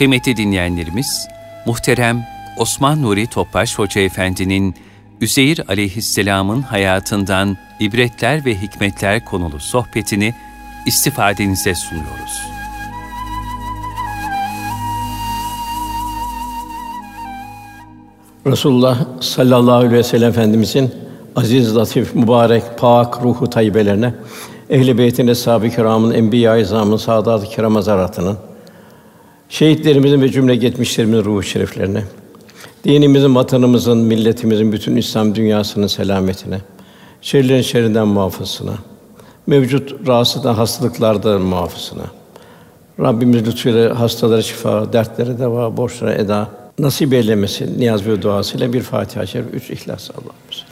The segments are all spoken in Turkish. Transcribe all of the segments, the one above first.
Kıymetli dinleyenlerimiz, muhterem Osman Nuri Topbaş Hoca Efendi'nin Üzeyir aleyhisselamın hayatından ibretler ve hikmetler konulu sohbetini istifadenize sunuyoruz. Resulullah sallallahu aleyhi ve sellem Efendimizin aziz, latif, mübarek, pak ruhu tayyibelerine, ehl-i beytin, eshab-ı kiramın, enbiya-i izamın, saadat-ı kiram hazaratının, şehitlerimizin ve cümle geçmişlerimizin ruhu şeriflerine, dinimizin, vatanımızın, milletimizin, bütün İslam dünyasının selametine, şerlerin şerrinden muhafızına, mevcut rahatsızlıktan hastalıklardan muhafızına, Rabbimiz lütfuyla hastalara şifa, dertlere deva, borçlara eda nasip eylemesi niyaz ve duasıyla bir Fatiha-i Şerif, üç İhlas Allah'ımız.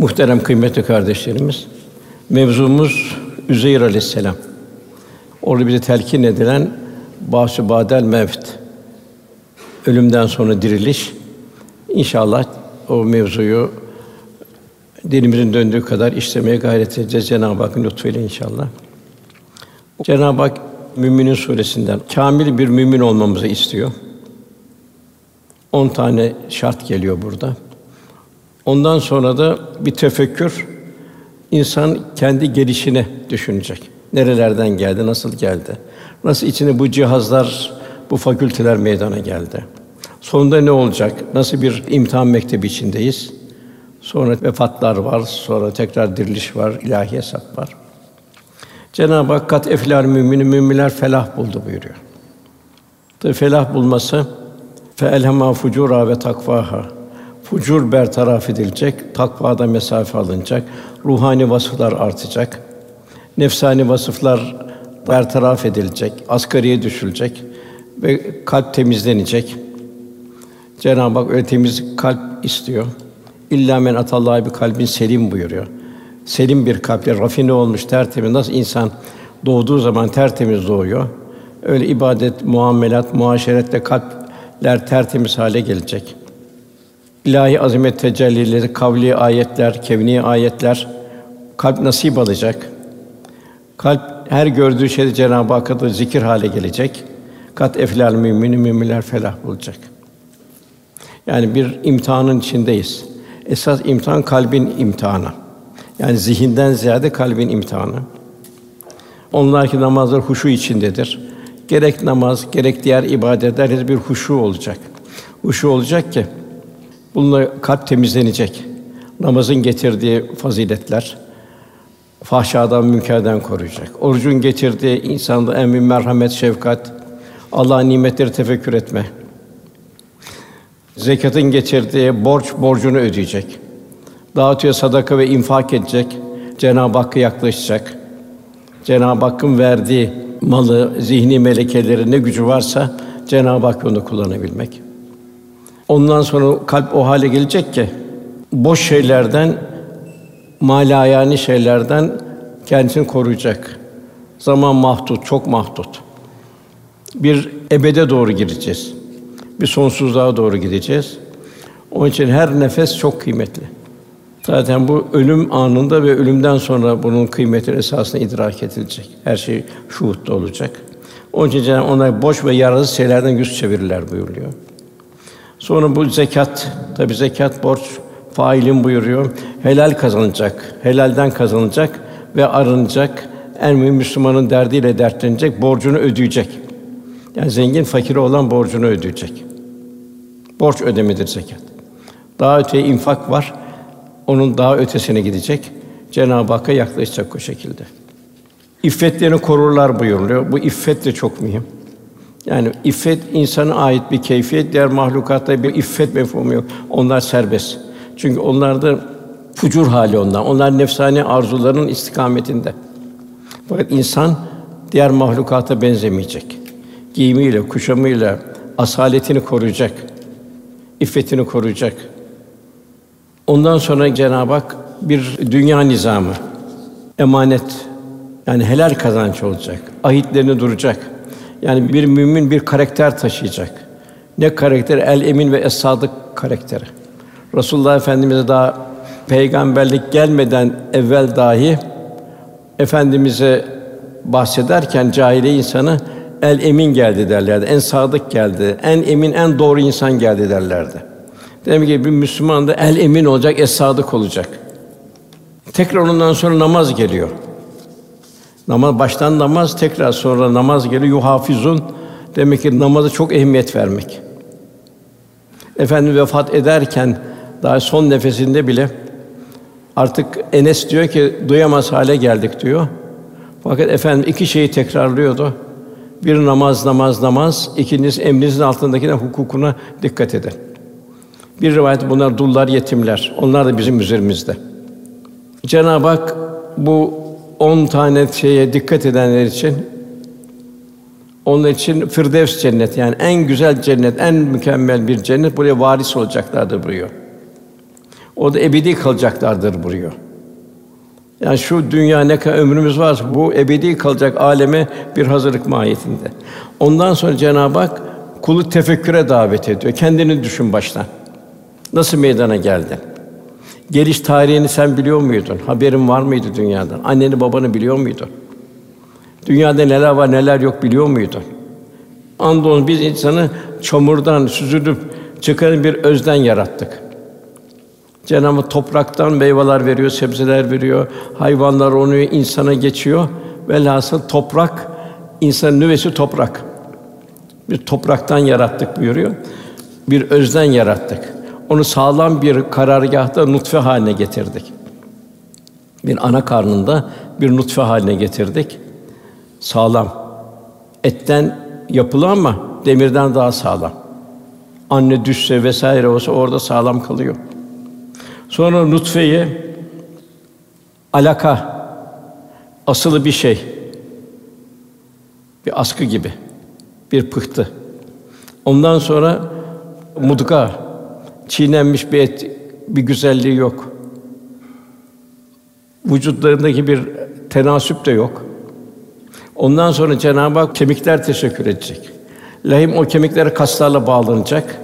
Muhterem kıymetli kardeşlerimiz, mevzumuz Üzeyr Aleyhisselam. Orada bize telkin edilen bahsü badel mevt. Ölümden sonra diriliş. İnşallah o mevzuyu dilimizin döndüğü kadar işlemeye gayret edeceğiz Cenab-ı Hakk'ın lütfuyla inşallah. Cenab-ı Hak Müminin suresinden kamil bir mümin olmamızı istiyor. On tane şart geliyor burada. Ondan sonra da bir tefekkür, insan kendi gelişine düşünecek. Nerelerden geldi, nasıl geldi? Nasıl içine bu cihazlar, bu fakülteler meydana geldi? Sonunda ne olacak? Nasıl bir imtihan mektebi içindeyiz? Sonra vefatlar var, sonra tekrar diriliş var, ilahi hesap var. Cenab-ı Hak kat eflal müminin müminler felah buldu buyuruyor. Tabi felah bulması fe elhema fucura ve takvaha fucur bertaraf edilecek, takvada mesafe alınacak, ruhani vasıflar artacak, nefsani vasıflar bertaraf edilecek, asgariye düşülecek ve kalp temizlenecek. Cenab-ı Hak öyle temiz kalp istiyor. İlla men atallahi bir kalbin selim buyuruyor. Selim bir kalple rafine olmuş tertemiz nasıl insan doğduğu zaman tertemiz doğuyor. Öyle ibadet, muamelat, muaşeretle kalpler tertemiz hale gelecek ilahi azamet tecellileri, kavli ayetler, kevni ayetler kalp nasip alacak. Kalp her gördüğü şeyde Cenab-ı Hakk'a zikir hale gelecek. Kat eflal mümini müminler felah bulacak. Yani bir imtihanın içindeyiz. Esas imtihan kalbin imtihanı. Yani zihinden ziyade kalbin imtihanı. Onlar namazlar huşu içindedir. Gerek namaz, gerek diğer ibadetler bir huşu olacak. Huşu olacak ki Bununla kalp temizlenecek. Namazın getirdiği faziletler, fahşadan, münkerden koruyacak. Orucun getirdiği insanda büyük merhamet, şefkat, Allah'ın nimetleri tefekkür etme. Zekatın getirdiği borç borcunu ödeyecek. Dağıtıyor sadaka ve infak edecek. Cenab-ı Hakk'a yaklaşacak. Cenab-ı Hakk'ın verdiği malı, zihni melekeleri ne gücü varsa Cenab-ı Hak onu kullanabilmek. Ondan sonra kalp o hale gelecek ki boş şeylerden, malayani şeylerden kendisini koruyacak. Zaman mahdut, çok mahdut. Bir ebede doğru gireceğiz. Bir sonsuzluğa doğru gideceğiz. Onun için her nefes çok kıymetli. Zaten bu ölüm anında ve ölümden sonra bunun kıymeti esasında idrak edilecek. Her şey şuhutta olacak. Onun için ona boş ve yararsız şeylerden yüz çevirirler buyuruyor. Sonra bu zekat, tabi zekat borç failin buyuruyor. Helal kazanacak, helalden kazanacak ve arınacak. En mühim Müslümanın derdiyle dertlenecek, borcunu ödeyecek. Yani zengin fakiri olan borcunu ödeyecek. Borç ödemedir zekat. Daha öte infak var. Onun daha ötesine gidecek. Cenab-ı Hakk'a yaklaşacak o şekilde. İffetlerini korurlar buyuruluyor. Bu iffet de çok mühim. Yani iffet insana ait bir keyfiyet, diğer mahlukatta bir iffet mefhumu yok. Onlar serbest. Çünkü onlarda fucur hali onlar. Onlar nefsani arzuların istikametinde. Fakat insan diğer mahlukata benzemeyecek. Giyimiyle, kuşamıyla asaletini koruyacak. iffetini koruyacak. Ondan sonra Cenab-ı Hak bir dünya nizamı, emanet yani helal kazanç olacak. Ahitlerini duracak Yani bir mümin bir karakter taşıyacak. Ne karakter? El emin ve es sadık karakteri. Resulullah Efendimize daha peygamberlik gelmeden evvel dahi efendimize bahsederken cahiliye insanı el emin geldi derlerdi. En sadık geldi. En emin, en doğru insan geldi derlerdi. Demek ki bir Müslüman da el emin olacak, es sadık olacak. Tekrar ondan sonra namaz geliyor. Namaz baştan namaz, tekrar sonra namaz geliyor. Yuhafizun demek ki namaza çok ehemmiyet vermek. Efendi vefat ederken daha son nefesinde bile artık Enes diyor ki duyamaz hale geldik diyor. Fakat efendim iki şeyi tekrarlıyordu. Bir namaz, namaz, namaz. İkincisi emrinizin altındaki hukukuna dikkat edin. Bir rivayet bunlar dullar, yetimler. Onlar da bizim üzerimizde. Cenab-ı Hak bu on tane şeye dikkat edenler için onun için Firdevs cennet yani en güzel cennet, en mükemmel bir cennet buraya varis olacaklardır buyuruyor. O da ebedi kalacaklardır buyuruyor. Yani şu dünya ne kadar ömrümüz varsa bu ebedi kalacak aleme bir hazırlık mahiyetinde. Ondan sonra Cenab-ı Hak kulu tefekküre davet ediyor. Kendini düşün baştan. Nasıl meydana geldin? Geliş tarihini sen biliyor muydun? Haberin var mıydı dünyadan? Anneni babanı biliyor muydun? Dünyada neler var neler yok biliyor muydun? Andolsun biz insanı çamurdan süzülüp çıkan bir özden yarattık. Cenab-ı topraktan meyveler veriyor, sebzeler veriyor, hayvanlar onu insana geçiyor. Velhasıl toprak, insanın nüvesi toprak. Bir topraktan yarattık buyuruyor. Bir özden yarattık. Onu sağlam bir karargahta nutfe haline getirdik. Bir ana karnında bir nutfe haline getirdik. Sağlam. Etten yapılı ama demirden daha sağlam. Anne düşse vesaire olsa orada sağlam kalıyor. Sonra nutfeyi alaka asılı bir şey. Bir askı gibi. Bir pıhtı. Ondan sonra mudga çiğnenmiş bir et, bir güzelliği yok. Vücutlarındaki bir tenasüp de yok. Ondan sonra Cenab-ı Hak kemikler teşekkür edecek. Lahim o kemiklere kaslarla bağlanacak.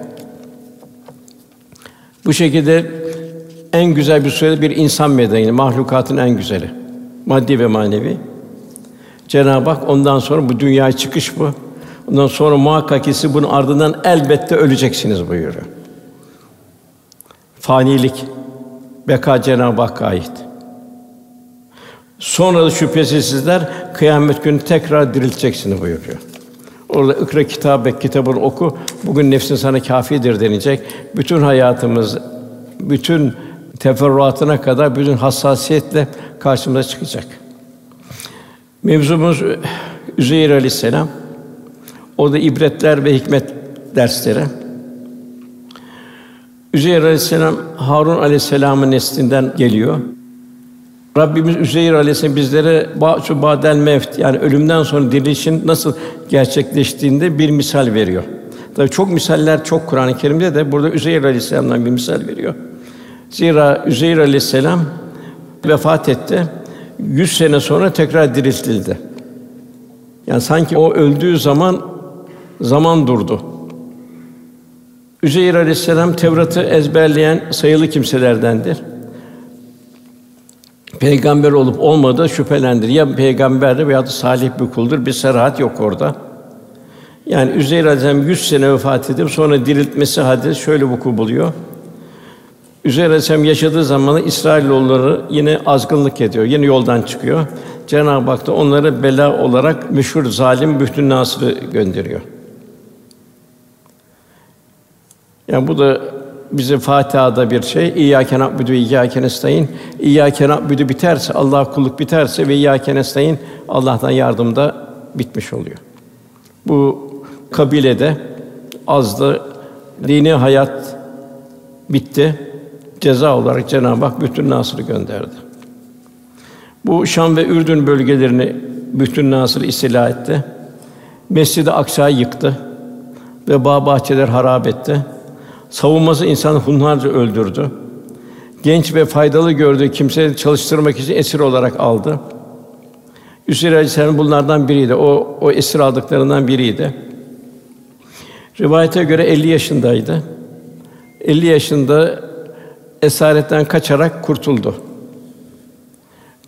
Bu şekilde en güzel bir surede bir insan medeni, mahlukatın en güzeli. Maddi ve manevi. Cenab-ı Hak ondan sonra bu dünyaya çıkış bu. Ondan sonra muhakkak ki bunun ardından elbette öleceksiniz buyuruyor. Fanilik, beka Cenab-ı Hakk'a ait. Sonra da şüphesiz sizler kıyamet günü tekrar dirilteceksiniz buyuruyor. Orada ikra kitabı kitabını oku. Bugün nefsin sana kâfidir denilecek. Bütün hayatımız, bütün teferruatına kadar bütün hassasiyetle karşımıza çıkacak. Mevzumuz Üzeyir Aleyhisselam. O da ibretler ve hikmet dersleri. Üzeyir Aleyhisselam Harun Aleyhisselam'ın neslinden geliyor. Rabbimiz Üzeyir Aleyhisselam bizlere şu badel mevt yani ölümden sonra dirilişin nasıl gerçekleştiğinde bir misal veriyor. Tabii çok misaller çok Kur'an-ı Kerim'de de burada Üzeyir Aleyhisselam'dan bir misal veriyor. Zira Üzeyr Aleyhisselam vefat etti. Yüz sene sonra tekrar diriltildi. Yani sanki o öldüğü zaman zaman durdu. Üzeyr Aleyhisselam Tevrat'ı ezberleyen sayılı kimselerdendir. Peygamber olup olmadığı şüphelendir. Ya peygamberdir veya da salih bir kuldur. Bir serahat yok orada. Yani Üzeyr Aleyhisselam 100 sene vefat edip sonra diriltmesi hadis şöyle vuku buluyor. Üzeyr Aleyhisselam yaşadığı zamanı İsrailoğulları yine azgınlık ediyor. Yine yoldan çıkıyor. Cenab-ı Hak da onları bela olarak meşhur zalim Bühtün Nasır'ı gönderiyor. Yani bu da bize Fatiha'da bir şey. İyyâke na'budu ve iyyâke nestaîn. İyyâke na'budu biterse, Allah kulluk biterse ve iyyâke nestaîn Allah'tan yardım da bitmiş oluyor. Bu kabilede azdı dini hayat bitti ceza olarak Cenab-ı Hak bütün Nasır'ı gönderdi. Bu Şam ve Ürdün bölgelerini bütün Nasır istila etti. Mescid-i Aksa'yı yıktı ve bağ bahçeler harap etti. Savunması insanı hunharca öldürdü. Genç ve faydalı gördüğü kimseleri çalıştırmak için esir olarak aldı. Üzeyr Aleyhisselam bunlardan biriydi. O o esir aldıklarından biriydi. Rivayete göre 50 yaşındaydı. 50 yaşında esaretten kaçarak kurtuldu.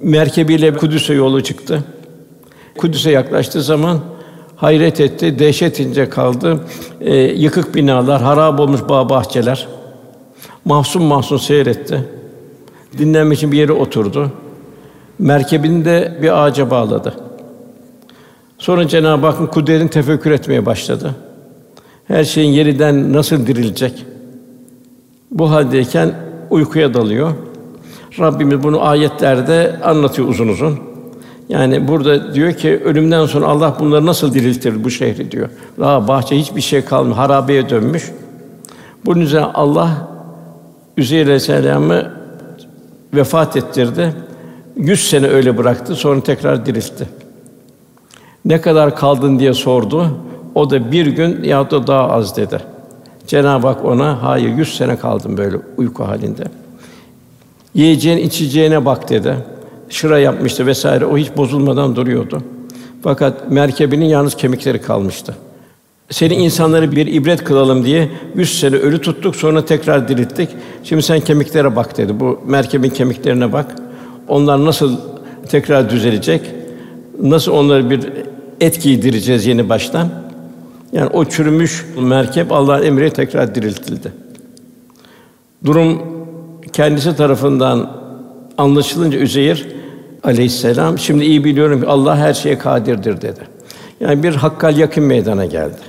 Merkebiyle Kudüs'e yolu çıktı. Kudüs'e yaklaştığı zaman hayret etti, dehşet ince kaldı. Ee, yıkık binalar, harap olmuş bağ bahçeler. Mahzun mahzun seyretti. Dinlenmek için bir yere oturdu. Merkebini de bir ağaca bağladı. Sonra Cenab-ı Hakk'ın kudretini tefekkür etmeye başladı. Her şeyin yeniden nasıl dirilecek? Bu haldeyken uykuya dalıyor. Rabbimiz bunu ayetlerde anlatıyor uzun uzun. Yani burada diyor ki ölümden sonra Allah bunları nasıl diriltir bu şehri diyor. Daha bahçe hiçbir şey kalmıyor, harabeye dönmüş. Bunun üzerine Allah Üzeyr Aleyhisselam'ı vefat ettirdi. Yüz sene öyle bıraktı, sonra tekrar diriltti. Ne kadar kaldın diye sordu. O da bir gün ya da daha az dedi. Cenab-ı Hak ona hayır yüz sene kaldım böyle uyku halinde. Yiyeceğin içeceğine bak dedi. Şıra yapmıştı vesaire. O hiç bozulmadan duruyordu. Fakat merkebinin yalnız kemikleri kalmıştı. Seni insanları bir ibret kılalım diye yüz sene ölü tuttuk sonra tekrar dirilttik. Şimdi sen kemiklere bak dedi. Bu merkebin kemiklerine bak. Onlar nasıl tekrar düzelecek? Nasıl onları bir et giydireceğiz yeni baştan? Yani o çürümüş merkep Allah'ın emriyle tekrar diriltildi. Durum kendisi tarafından anlaşılınca Üzeyir aleyhisselam şimdi iyi biliyorum Allah her şeye kadirdir dedi. Yani bir hakkal yakın meydana geldi.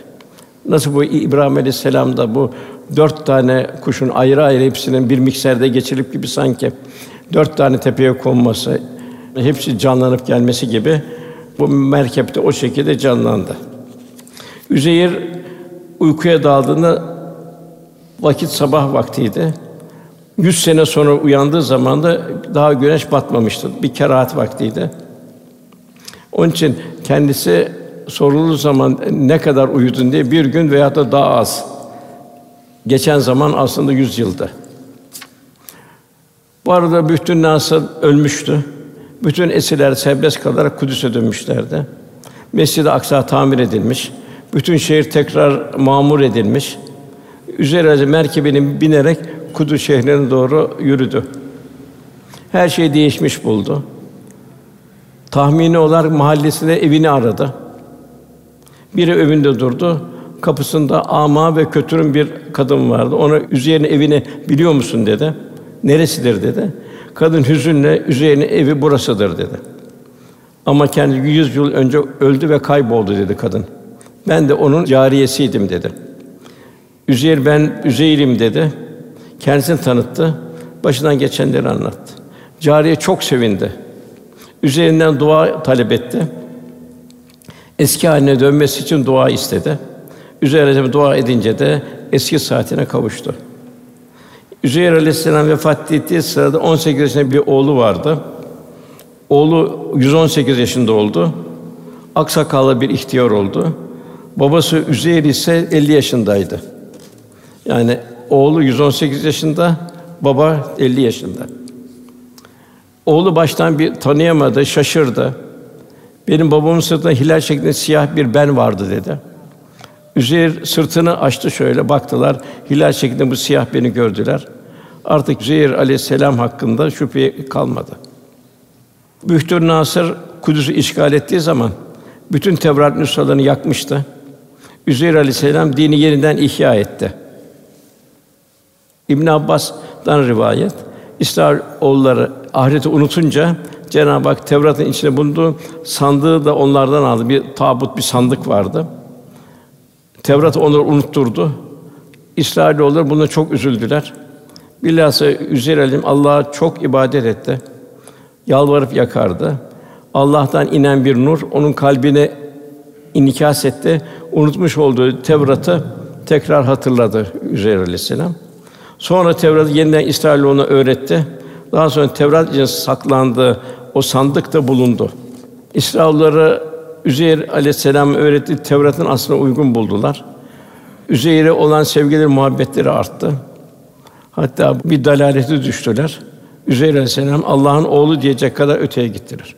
Nasıl bu İbrahim aleyhisselam da bu dört tane kuşun ayrı ayrı hepsinin bir mikserde geçirilip gibi sanki dört tane tepeye konması, hepsi canlanıp gelmesi gibi bu merkepte o şekilde canlandı. Üzeyir uykuya daldığında vakit sabah vaktiydi. Yüz sene sonra uyandığı zaman da daha güneş batmamıştı. Bir kerahat vaktiydi. Onun için kendisi sorulduğu zaman ne kadar uyudun diye bir gün veya da daha az. Geçen zaman aslında yüz yıldı. Bu arada bütün nasıl ölmüştü. Bütün esirler serbest kalarak Kudüs'e dönmüşlerdi. Mescid-i Aksa tamir edilmiş. Bütün şehir tekrar mamur edilmiş. Üzerine merkebinin binerek Kudüs şehrine doğru yürüdü. Her şey değişmiş buldu. Tahmini olarak mahallesinde evini aradı. Biri evinde durdu. Kapısında ama ve kötürüm bir kadın vardı. Ona Üzeyir'in evini biliyor musun dedi. Neresidir dedi. Kadın hüzünle Üzeyir'in evi burasıdır dedi. Ama kendi yüz yıl önce öldü ve kayboldu dedi kadın. Ben de onun cariyesiydim dedi. Üzeyir ben Üzeyr'im dedi. Kendisini tanıttı. Başından geçenleri anlattı. Cariye çok sevindi. Üzerinden dua talep etti. Eski haline dönmesi için dua istedi. Üzerine dua edince de eski saatine kavuştu. Üzeyir Aleyhisselam vefat ettiği sırada 18 yaşında bir oğlu vardı. Oğlu 118 yaşında oldu. Aksakallı bir ihtiyar oldu. Babası Üzeyir ise 50 yaşındaydı. Yani oğlu 118 yaşında, baba 50 yaşında. Oğlu baştan bir tanıyamadı, şaşırdı. Benim babamın sırtında hilal şeklinde siyah bir ben vardı dedi. Üzeyir sırtını açtı şöyle baktılar. Hilal şeklinde bu siyah beni gördüler. Artık Üzeyir aleyhisselam hakkında şüphe kalmadı. Bühtür Nasır Kudüs'ü işgal ettiği zaman bütün Tevrat nüshalarını yakmıştı. Üzeyir aleyhisselam dini yeniden ihya etti. İbn Abbas'dan rivayet İsrail oğulları ahireti unutunca Cenab-ı Hak Tevrat'ın içinde bulunduğu sandığı da onlardan aldı. Bir tabut, bir sandık vardı. Tevrat onları unutturdu. İsrailoğulları buna çok üzüldüler. Bilhassa Üzeyr Alim Allah'a çok ibadet etti. Yalvarıp yakardı. Allah'tan inen bir nur onun kalbine inikas etti. Unutmuş olduğu Tevrat'ı tekrar hatırladı Üzeyr Aleyhisselam. Sonra Tevrat'ı yeniden İsrailoğluna öğretti. Daha sonra Tevrat için saklandığı o sandıkta bulundu. İsrailoğulları Üzeyr Aleyhisselam öğrettiği Tevrat'ın aslına uygun buldular. Üzeyr'e olan sevgileri, muhabbetleri arttı. Hatta bir dalalete düştüler. Üzeyr Aleyhisselam Allah'ın oğlu diyecek kadar öteye gittiler.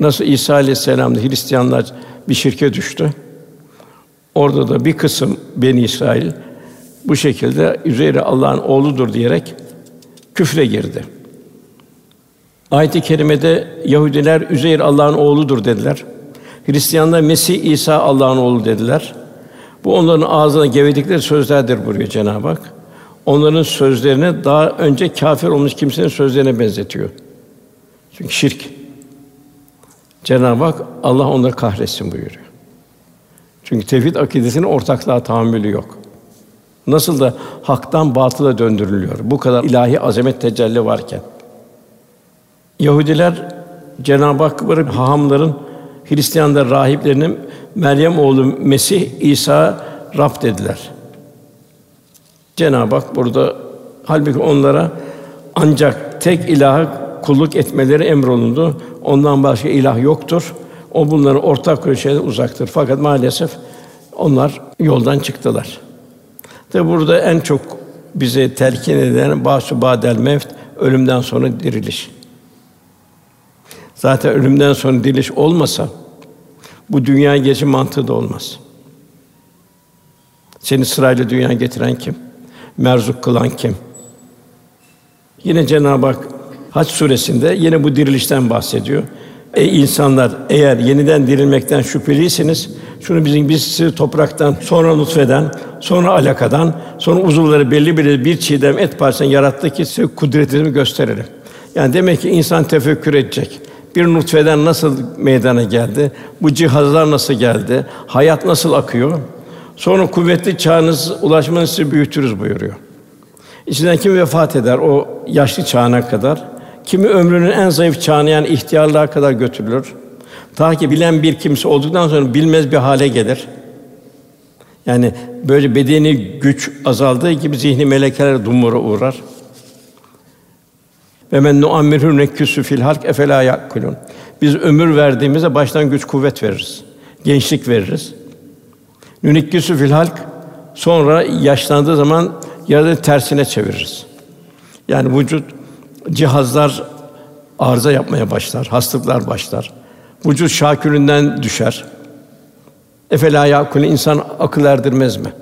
Nasıl İsa Aleyhisselam'da Hristiyanlar bir şirke düştü. Orada da bir kısım Beni İsrail bu şekilde üzeri Allah'ın oğludur diyerek küfre girdi. Ayet-i kerimede Yahudiler Üzeyr Allah'ın oğludur dediler. Hristiyanlar Mesih İsa Allah'ın oğlu dediler. Bu onların ağzına gevedikleri sözlerdir buyuruyor Cenab-ı Hak. Onların sözlerini daha önce kafir olmuş kimsenin sözlerine benzetiyor. Çünkü şirk. Cenab-ı Hak Allah onları kahretsin buyuruyor. Çünkü tevhid akidesinin ortaklığa tahammülü yok. Nasıl da haktan batıla döndürülüyor. Bu kadar ilahi azamet tecelli varken. Yahudiler Cenab-ı Hakk'ın hahamların Hristiyanlar rahiplerinin Meryem oğlu Mesih İsa Rab dediler. Cenab-ı Hak burada halbuki onlara ancak tek ilaha kulluk etmeleri emrolundu. Ondan başka ilah yoktur. O bunları ortak köşede uzaktır. Fakat maalesef onlar yoldan çıktılar. Tabi burada en çok bize telkin edilen basu badel mevt ölümden sonra diriliş. Zaten ölümden sonra diriliş olmasa bu dünya geçim mantığı da olmaz. Seni sırayla dünyaya getiren kim? Merzuk kılan kim? Yine Cenab-ı Hak Hac suresinde yine bu dirilişten bahsediyor. Ey insanlar eğer yeniden dirilmekten şüpheliyseniz şunu bizim biz sizi topraktan sonra nutfeden sonra alakadan sonra uzuvları belli belli bir çiğdem et parçasından yarattı ki size kudretimi gösterelim. Yani demek ki insan tefekkür edecek. Bir nutfeden nasıl meydana geldi? Bu cihazlar nasıl geldi? Hayat nasıl akıyor? Sonra kuvvetli çağınız ulaşmanız sizi büyütürüz buyuruyor. İçinden kim vefat eder o yaşlı çağına kadar? Kimi ömrünün en zayıf çağına yani ihtiyarlığa kadar götürülür. Ta ki bilen bir kimse olduktan sonra bilmez bir hale gelir. Yani böyle bedeni güç azaldığı gibi zihni melekeler dumura uğrar. Ve men nuammirhu neküsü fil halk efela yakulun. Biz ömür verdiğimizde baştan güç kuvvet veririz. Gençlik veririz. Nünikküsü fil halk sonra yaşlandığı zaman yarı tersine çeviririz. Yani vücut cihazlar arıza yapmaya başlar, hastalıklar başlar. Vücut şakülünden düşer. Efela yakûne insan akıl erdirmez mi?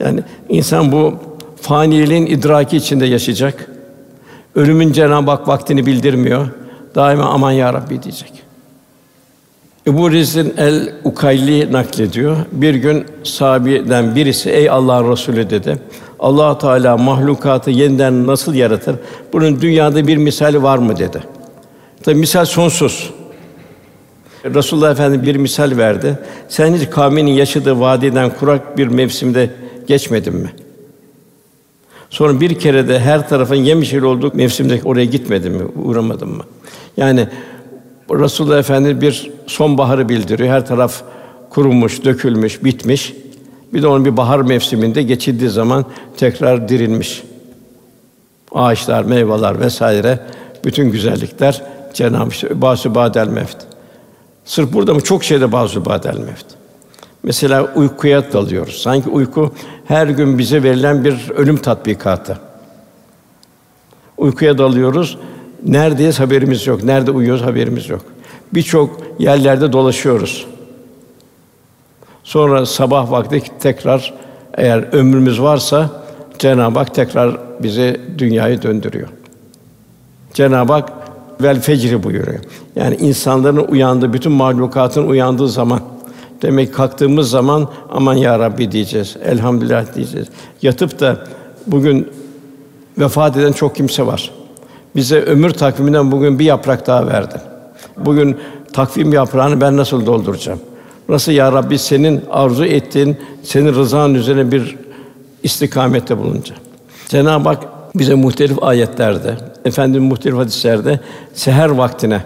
Yani insan bu faniliğin idraki içinde yaşayacak. Ölümün Cenab-ı Hak vaktini bildirmiyor. Daima aman ya Rabbi diyecek. Ebu Rizin el Ukayli naklediyor. Bir gün sahabeden birisi ey Allah'ın Resulü dedi. Allah Teala mahlukatı yeniden nasıl yaratır? Bunun dünyada bir misali var mı dedi. Tabi misal sonsuz. Resulullah Efendimiz bir misal verdi. Sen hiç kavminin yaşadığı vadiden kurak bir mevsimde geçmedin mi? Sonra bir kere de her tarafın yemyeşil olduğu mevsimde oraya gitmedin mi? Uğramadın mı? Yani Resulullah Efendimiz bir sonbaharı bildiriyor. Her taraf kurumuş, dökülmüş, bitmiş. Bir de onun bir bahar mevsiminde geçildiği zaman tekrar dirilmiş. Ağaçlar, meyveler vesaire bütün güzellikler Cenab-ı Hak bazı badel mevt. Sırf burada mı çok şeyde bazı badel mevt. Mesela uykuya dalıyoruz. Sanki uyku her gün bize verilen bir ölüm tatbikatı. Uykuya dalıyoruz. Neredeyiz haberimiz yok. Nerede uyuyoruz haberimiz yok. Birçok yerlerde dolaşıyoruz. Sonra sabah vakti tekrar eğer ömrümüz varsa Cenab-ı Hak tekrar bizi dünyayı döndürüyor. Cenab-ı Hak vel fecri buyuruyor. Yani insanların uyandığı, bütün mahlukatın uyandığı zaman demek kalktığımız zaman aman ya Rabbi diyeceğiz. Elhamdülillah diyeceğiz. Yatıp da bugün vefat eden çok kimse var. Bize ömür takviminden bugün bir yaprak daha verdi. Bugün takvim yaprağını ben nasıl dolduracağım? Nasıl ya Rabbi senin arzu ettiğin, senin rızan üzerine bir istikamette bulunacağım. Cenab-ı Hak bize muhtelif ayetlerde, efendim muhtelif hadislerde seher vaktine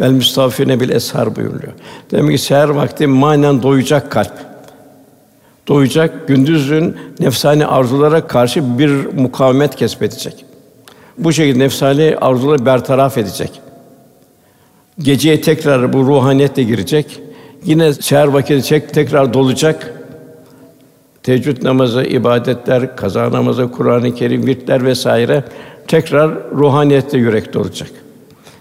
vel müstafine bil eshar buyuruyor. Demek ki seher vakti manen doyacak kalp. Doyacak, gündüzün nefsani arzulara karşı bir mukavemet kesbedecek. Bu şekilde nefsani arzuları bertaraf edecek. Geceye tekrar bu ruhaniyetle girecek. Yine seher vakiti çek tekrar dolacak. Teheccüd namazı, ibadetler, kaza namazı, Kur'an-ı Kerim, virtler vesaire tekrar ruhaniyette yürek dolacak.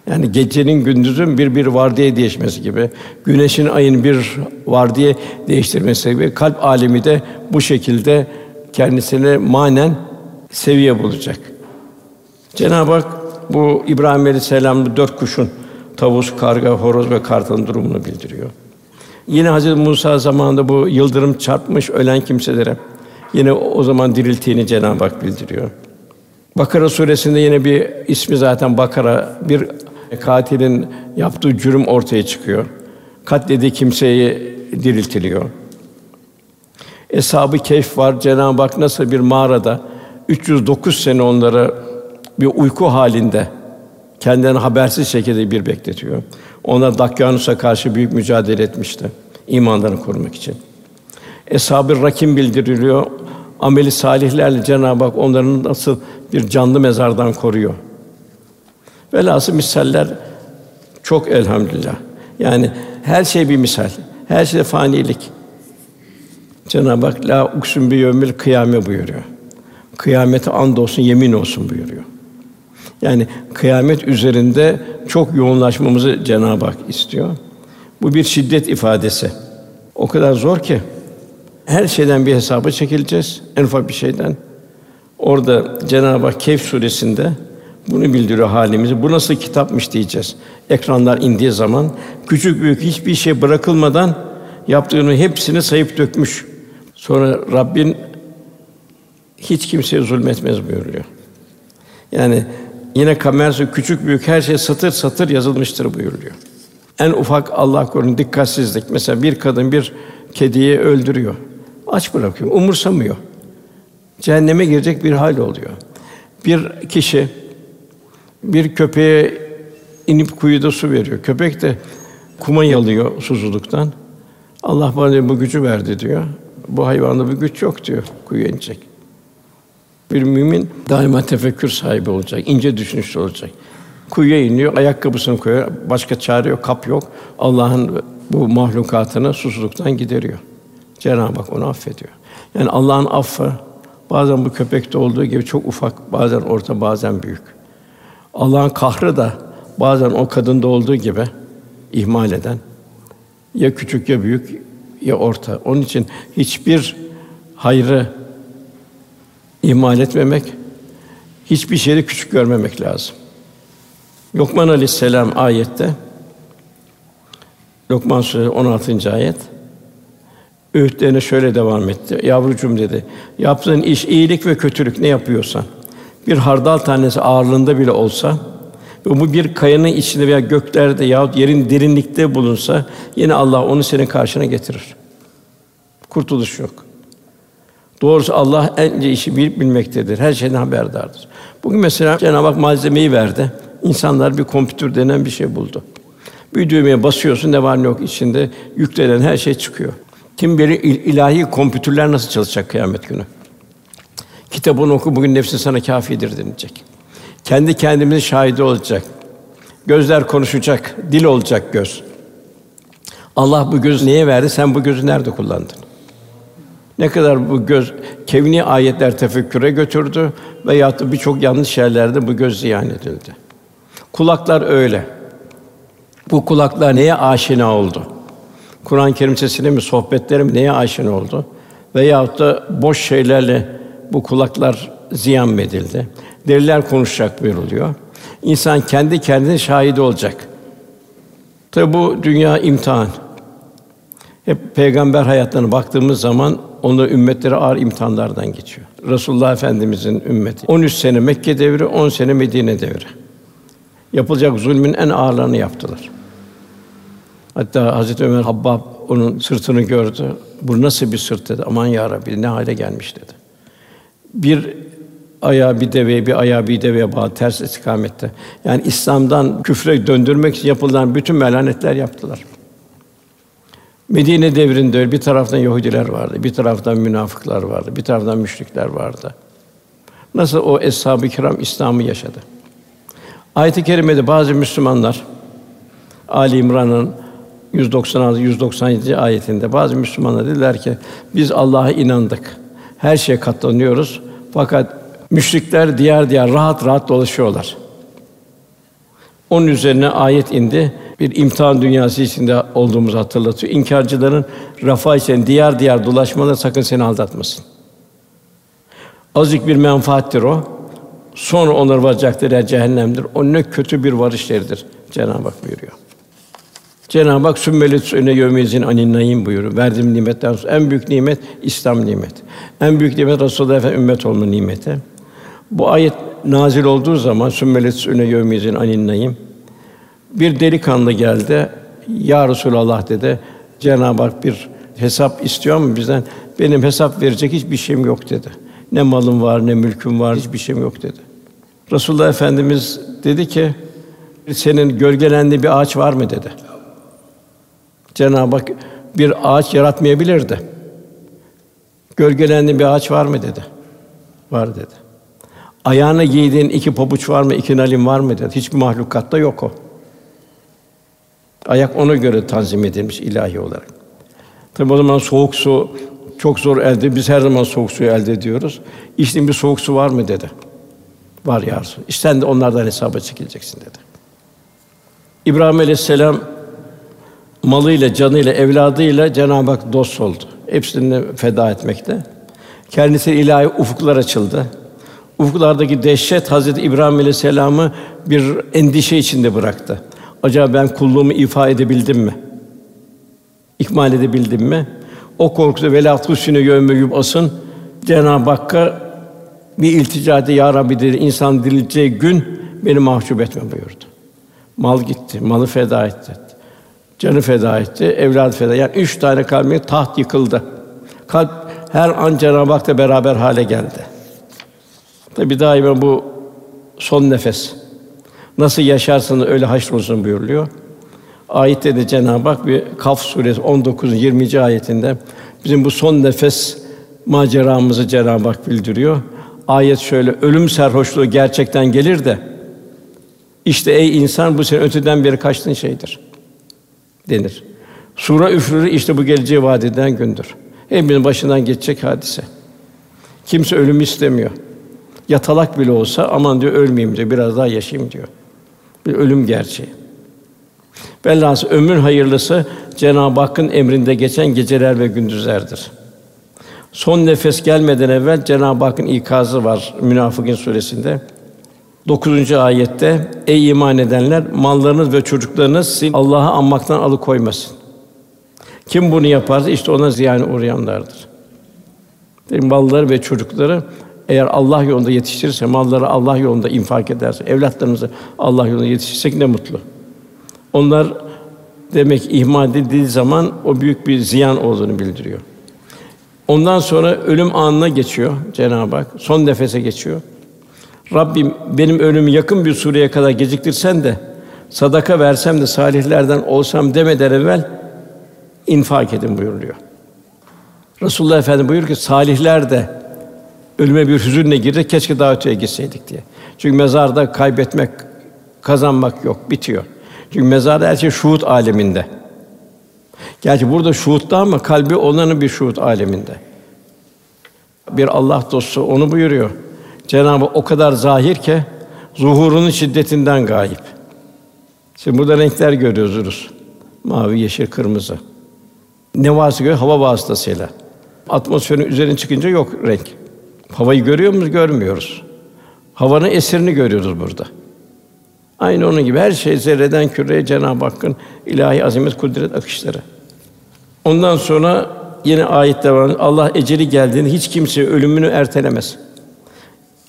Yani gecenin gündüzün bir bir vardiya değişmesi gibi, güneşin ayın bir vardiya değiştirmesi gibi kalp alemi de bu şekilde kendisine manen seviye bulacak. Cenab-ı Hak bu İbrahim Aleyhisselam'ın dört kuşun tavus, karga, horoz ve kartalın durumunu bildiriyor. Yine Hazreti Musa zamanında bu yıldırım çarpmış ölen kimselere yine o zaman dirilttiğini Cenab-ı Hak bildiriyor. Bakara suresinde yine bir ismi zaten Bakara bir katilin yaptığı cürüm ortaya çıkıyor. Katlediği kimseyi diriltiliyor. Eshab-ı Kehf var. Cenab-ı Hak nasıl bir mağarada 309 sene onlara bir uyku halinde kendilerini habersiz şekilde bir bekletiyor. Onlar Dakyanus'a karşı büyük mücadele etmişti imanlarını korumak için. Eshab-ı Rakim bildiriliyor. Ameli salihlerle Cenab-ı Hak onların nasıl bir canlı mezardan koruyor. Velhasıl misaller çok elhamdülillah. Yani her şey bir misal. Her şey fanilik. Cenab-ı Hak la uksun bi yevmil kıyame buyuruyor. Kıyamete and olsun, yemin olsun buyuruyor. Yani kıyamet üzerinde çok yoğunlaşmamızı Cenab-ı Hak istiyor. Bu bir şiddet ifadesi. O kadar zor ki her şeyden bir hesaba çekileceğiz. En ufak bir şeyden. Orada Cenab-ı Hak Kehf suresinde bunu bildiriyor halimizi. Bu nasıl kitapmış diyeceğiz. Ekranlar indiği zaman küçük büyük hiçbir şey bırakılmadan yaptığını hepsini sayıp dökmüş. Sonra Rabbin hiç kimseye zulmetmez buyuruyor. Yani yine kamerası küçük büyük her şey satır satır yazılmıştır buyuruyor. En ufak Allah korusun dikkatsizlik. Mesela bir kadın bir kediyi öldürüyor. Aç bırakıyor, umursamıyor. Cehenneme girecek bir hal oluyor. Bir kişi bir köpeğe inip kuyuda su veriyor. Köpek de kuma yalıyor susuzluktan. Allah bana diyor, bu gücü verdi diyor. Bu hayvanda bu güç yok diyor. Kuyuya inecek. Bir mümin daima tefekkür sahibi olacak, ince düşünüşlü olacak. Kuyuya iniyor, ayakkabısını koyuyor. Başka çare yok, kap yok. Allah'ın bu mahlukatını susuzluktan gideriyor. Cenab-ı Hak onu affediyor. Yani Allah'ın affı bazen bu köpekte olduğu gibi çok ufak, bazen orta, bazen büyük. Allah'ın kahrı da bazen o kadında olduğu gibi ihmal eden ya küçük ya büyük ya orta. Onun için hiçbir hayrı ihmal etmemek, hiçbir şeyi küçük görmemek lazım. Lokman Aleyhisselam ayette Lokman Suresi 16. ayet öğütlerine şöyle devam etti. Yavrucum dedi. Yaptığın iş iyilik ve kötülük ne yapıyorsan bir hardal tanesi ağırlığında bile olsa bu bir kayanın içinde veya göklerde yahut yerin derinlikte bulunsa yine Allah onu senin karşına getirir. Kurtuluş yok. Doğrusu Allah ence işi bilip bilmektedir. Her şeyden haberdardır. Bugün mesela Cenab-ı Hak malzemeyi verdi. İnsanlar bir kompütür denen bir şey buldu. Bir düğmeye basıyorsun ne var ne yok içinde yüklenen her şey çıkıyor. Kim bilir ilahi kompütürler nasıl çalışacak kıyamet günü? Kitabını oku bugün nefsin sana kâfidir denilecek. Kendi kendimizin şahidi olacak. Gözler konuşacak, dil olacak göz. Allah bu göz neye verdi? Sen bu gözü nerede kullandın? Ne kadar bu göz kevni ayetler tefekküre götürdü veya da birçok yanlış yerlerde bu göz ziyan edildi. Kulaklar öyle. Bu kulaklar neye aşina oldu? Kur'an-ı Kerim sesine mi, sohbetlere mi neye aşina oldu? Veyahut da boş şeylerle bu kulaklar ziyan mı edildi? Deliler konuşacak buyuruluyor. İnsan kendi kendine şahit olacak. Tabi bu dünya imtihan. Hep peygamber hayatlarına baktığımız zaman onu ümmetleri ağır imtihanlardan geçiyor. Resulullah Efendimizin ümmeti 13 sene Mekke devri, 10 sene Medine devri. Yapılacak zulmün en ağırlarını yaptılar. Hatta Hazreti Ömer Habbab onun sırtını gördü. Bu nasıl bir sırt dedi. Aman ya Rabbi ne hale gelmiş dedi. Bir ayağı bir deveye, bir ayağı bir deveye bağlı ters istikamette. Yani İslam'dan küfre döndürmek için yapılan bütün melanetler yaptılar. Medine devrinde öyle bir taraftan Yahudiler vardı, bir taraftan münafıklar vardı, bir taraftan müşrikler vardı. Nasıl o eshab-ı kiram İslam'ı yaşadı. Ayet-i kerimede bazı Müslümanlar Ali İmran'ın 196 197. ayetinde bazı Müslümanlar dediler ki biz Allah'a inandık. Her şeye katlanıyoruz. Fakat müşrikler diğer diğer rahat rahat dolaşıyorlar. Onun üzerine ayet indi. Bir imtihan dünyası içinde olduğumuzu hatırlatıyor. İnkarcıların refah için diğer diğer dolaşmaları sakın seni aldatmasın. Azıcık bir menfaattir o. Sonra onlar varacaktır ya cehennemdir. O ne kötü bir varış yeridir. Cenab-ı Hak buyuruyor. Cenab-ı Hak sümmelet öne yömezin anin naim buyuruyor. Verdiğim nimetler sonra en büyük nimet İslam nimet. En büyük nimet Resulullah Efendimiz ümmet olma nimeti. Bu ayet nazil olduğu zaman sümmelet öne yömezin anin naim bir delikanlı geldi. Ya Resulallah dedi. Cenab-ı Hak bir hesap istiyor mu bizden? Benim hesap verecek hiçbir şeyim yok dedi. Ne malım var, ne mülküm var, hiçbir şeyim yok dedi. Resulullah Efendimiz dedi ki, senin gölgelendiği bir ağaç var mı dedi. Cenab-ı Hak bir ağaç yaratmayabilirdi. Gölgelendiği bir ağaç var mı dedi. Var dedi. Ayağına giydiğin iki pabuç var mı, iki nalim var mı dedi. Hiçbir mahlukatta yok o. Ayak ona göre tanzim edilmiş ilahi olarak. Tabi o zaman soğuk su çok zor elde. Biz her zaman soğuk suyu elde ediyoruz. İçtiğin bir soğuk su var mı dedi. Var ya Resul. İşte sen de onlardan hesaba çekileceksin dedi. İbrahim Aleyhisselam malıyla, canıyla, evladıyla Cenab-ı Hak dost oldu. Hepsini feda etmekte. Kendisi ilahi ufuklar açıldı. Ufuklardaki dehşet Hazreti İbrahim Aleyhisselam'ı bir endişe içinde bıraktı. Acaba ben kulluğumu ifa edebildim mi? İkmal edebildim mi? O korkusu velat husnü yövme asın Cenab-ı Hakk'a bir iltica etti. Ya Rabbi dedi, insan dirileceği gün beni mahcup etme buyurdu. Mal gitti, malı feda etti. Canı feda etti, evladı feda. Yani üç tane kalbin taht yıkıldı. Kalp her an Cenab-ı Hak'la beraber hale geldi. Tabi daima bu son nefes. Nasıl yaşarsanız öyle haşrolsun buyuruluyor. Ayette de Cenab-ı Hak bir Kaf suresi 19. 20. ayetinde bizim bu son nefes maceramızı Cenab-ı Hak bildiriyor. Ayet şöyle: Ölüm serhoşluğu gerçekten gelir de işte ey insan bu senin öteden beri kaçtığın şeydir denir. Sura üfürür işte bu geleceği vaat edilen gündür. Hepimizin başından geçecek hadise. Kimse ölümü istemiyor. Yatalak bile olsa aman diyor ölmeyeyim diyor, biraz daha yaşayayım diyor. Bir ölüm gerçeği. Velhâsıl ömür hayırlısı Cenab-ı Hakk'ın emrinde geçen geceler ve gündüzlerdir. Son nefes gelmeden evvel Cenab-ı Hakk'ın ikazı var Münafıkın suresinde. 9. ayette ey iman edenler mallarınız ve çocuklarınız sizi Allah'ı anmaktan alıkoymasın. Kim bunu yaparsa işte ona ziyane uğrayanlardır. Dedim malları ve çocukları eğer Allah yolunda yetiştirirse, malları Allah yolunda infak ederse, evlatlarımızı Allah yolunda yetiştirsek ne mutlu. Onlar demek ihmal edildiği zaman o büyük bir ziyan olduğunu bildiriyor. Ondan sonra ölüm anına geçiyor Cenab-ı Hak. Son nefese geçiyor. Rabbim benim ölümü yakın bir sureye kadar geciktirsen de sadaka versem de salihlerden olsam demeden evvel infak edin buyuruyor. Resulullah Efendimiz buyuruyor ki salihler de ölüme bir hüzünle girdi. Keşke daha öteye gitseydik diye. Çünkü mezarda kaybetmek, kazanmak yok, bitiyor. Çünkü mezarda her şey şuhut aleminde. Gerçi burada şuhutta ama kalbi olanın bir şuhut aleminde. Bir Allah dostu onu buyuruyor. Cenabı o kadar zahir ki zuhurunun şiddetinden gayip. Şimdi burada renkler görüyoruz. Mavi, yeşil, kırmızı. Ne vasıtası Hava vasıtasıyla. Atmosferin üzerine çıkınca yok renk. Havayı görüyor muyuz? Görmüyoruz. Havanın eserini görüyoruz burada. Aynı onun gibi her şey zerreden küreye Cenab-ı Hakk'ın ilahi azamet kudret akışları. Ondan sonra yine ayet devam. Allah eceli geldiğinde hiç kimse ölümünü ertelemez.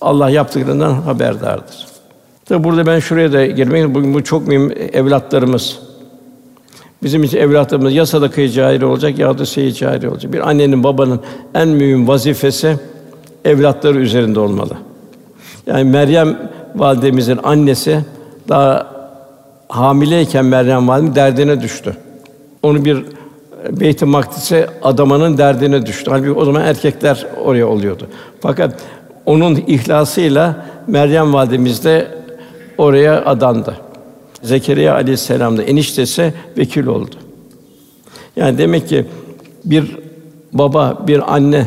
Allah yaptıklarından haberdardır. Tabi burada ben şuraya da girmek bugün bu çok mühim evlatlarımız. Bizim için evlatlarımız ya sadaka cari olacak ya da seyir cari olacak. Bir annenin babanın en mühim vazifesi evlatları üzerinde olmalı. Yani Meryem validemizin annesi daha hamileyken Meryem validemiz derdine düştü. Onu bir Beyt-i Makdis'e adamanın derdine düştü. Halbuki o zaman erkekler oraya oluyordu. Fakat onun ihlasıyla Meryem validemiz de oraya adandı. Zekeriya aleyhisselam da eniştesi vekil oldu. Yani demek ki bir baba, bir anne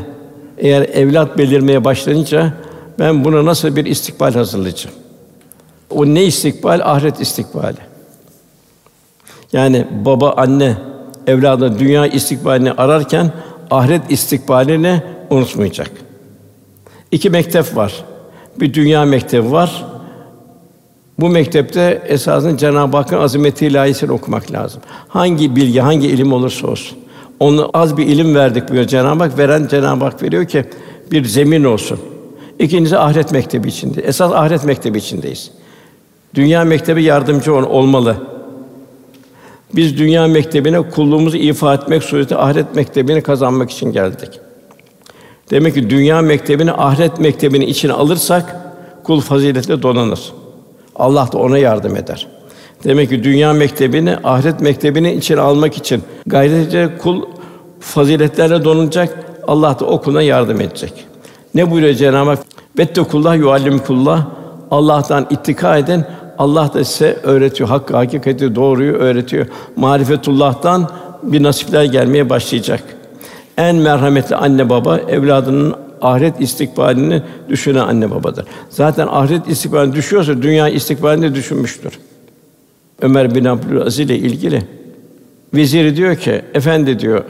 eğer evlat belirmeye başlayınca ben buna nasıl bir istikbal hazırlayacağım? O ne istikbal? Ahiret istikbali. Yani baba, anne evladı dünya istikbalini ararken ahiret istikbalini unutmayacak. İki mektep var. Bir dünya mektebi var. Bu mektepte esasın Cenab-ı Hakk'ın azameti ilahisini okumak lazım. Hangi bilgi, hangi ilim olursa olsun. Onu az bir ilim verdik buyuruyor Cenab-ı Hak. Veren Cenab-ı Hak veriyor ki bir zemin olsun. İkincisi ahiret mektebi içinde. Esas ahiret mektebi içindeyiz. Dünya mektebi yardımcı olmalı. Biz dünya mektebine kulluğumuzu ifa etmek sureti ahiret mektebini kazanmak için geldik. Demek ki dünya mektebini ahiret mektebinin içine alırsak kul faziletle donanır. Allah da ona yardım eder. Demek ki dünya mektebini ahiret mektebinin içine almak için gayret edecek kul faziletlerle donanacak. Allah da okuna yardım edecek. Ne buyuruyor Cenab-ı Hak? Vettekullah yuallimkullah. Allah'tan ittika edin. Allah da size öğretiyor. Hakkı, hakikati, doğruyu öğretiyor. Marifetullah'tan bir nasipler gelmeye başlayacak. En merhametli anne baba evladının ahiret istikbalini düşünen anne babadır. Zaten ahiret istikbalini düşüyorsa dünya istikbalini de düşünmüştür. Ömer bin Abdülaziz ile ilgili veziri diyor ki, efendi diyor,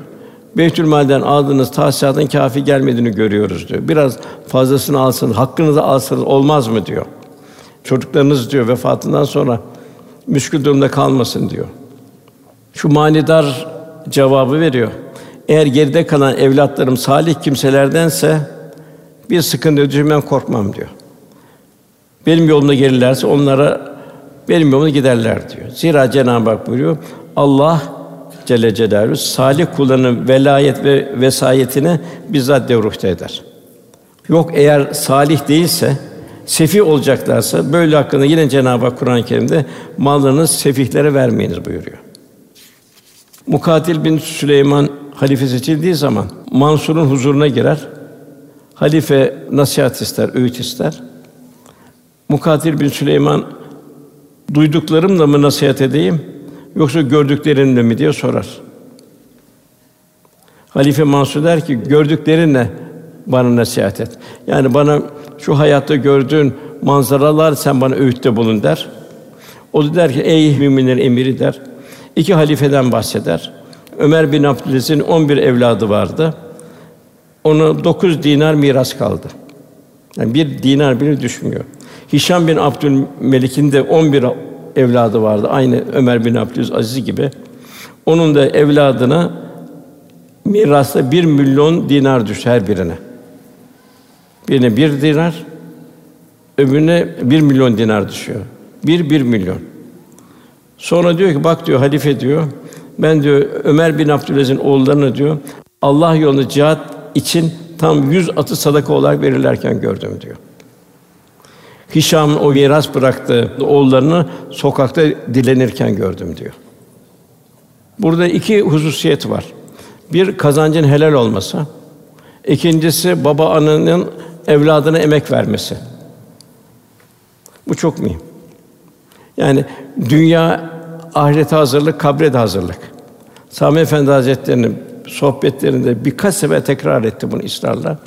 Beytülmal'den aldığınız tahsilatın kafi gelmediğini görüyoruz diyor. Biraz fazlasını alsanız, hakkınızı alsanız olmaz mı diyor. Çocuklarınız diyor vefatından sonra müşkül durumda kalmasın diyor. Şu manidar cevabı veriyor. Eğer geride kalan evlatlarım salih kimselerdense bir sıkıntı düşmem korkmam diyor. Benim yolumda gelirlerse onlara benim yolumda giderler diyor. Zira Cenab-ı Hak buyuruyor. Allah Celle Celaluhu salih kullarının velayet ve vesayetini bizzat devruhte eder. Yok eğer salih değilse, sefi olacaklarsa böyle hakkında yine Cenab-ı Hak Kur'an-ı Kerim'de mallarını sefihlere vermeyiniz buyuruyor. Mukatil bin Süleyman halife seçildiği zaman Mansur'un huzuruna girer. Halife nasihat ister, öğüt ister. Mukatil bin Süleyman duyduklarımla mı nasihat edeyim yoksa gördüklerimle mi diye sorar. Halife Mansur der ki gördüklerinle bana nasihat et. Yani bana şu hayatta gördüğün manzaralar sen bana öğütte bulun der. O da der ki ey müminlerin emiri der. İki halifeden bahseder. Ömer bin Abdülaziz'in 11 evladı vardı. Ona dokuz dinar miras kaldı. Yani bir dinar bile düşmüyor. Hişam bin Abdülmelik'in de 11 evladı vardı. Aynı Ömer bin Abdülaziz gibi. Onun da evladına mirasta bir milyon dinar düş her birine. Birine bir dinar, öbürüne bir milyon dinar düşüyor. Bir, bir milyon. Sonra diyor ki, bak diyor, halife diyor, ben diyor Ömer bin Abdülaziz'in oğullarını diyor Allah yolunda cihat için tam yüz atı sadaka olarak verirlerken gördüm diyor. Hişam'ın o miras bıraktığı oğullarını sokakta dilenirken gördüm diyor. Burada iki hususiyet var. Bir kazancın helal olması. İkincisi baba ananın evladına emek vermesi. Bu çok mühim. Yani dünya ahirete hazırlık, kabre de hazırlık. Sami Efendi Hazretleri'nin sohbetlerinde birkaç sefer tekrar etti bunu ısrarla.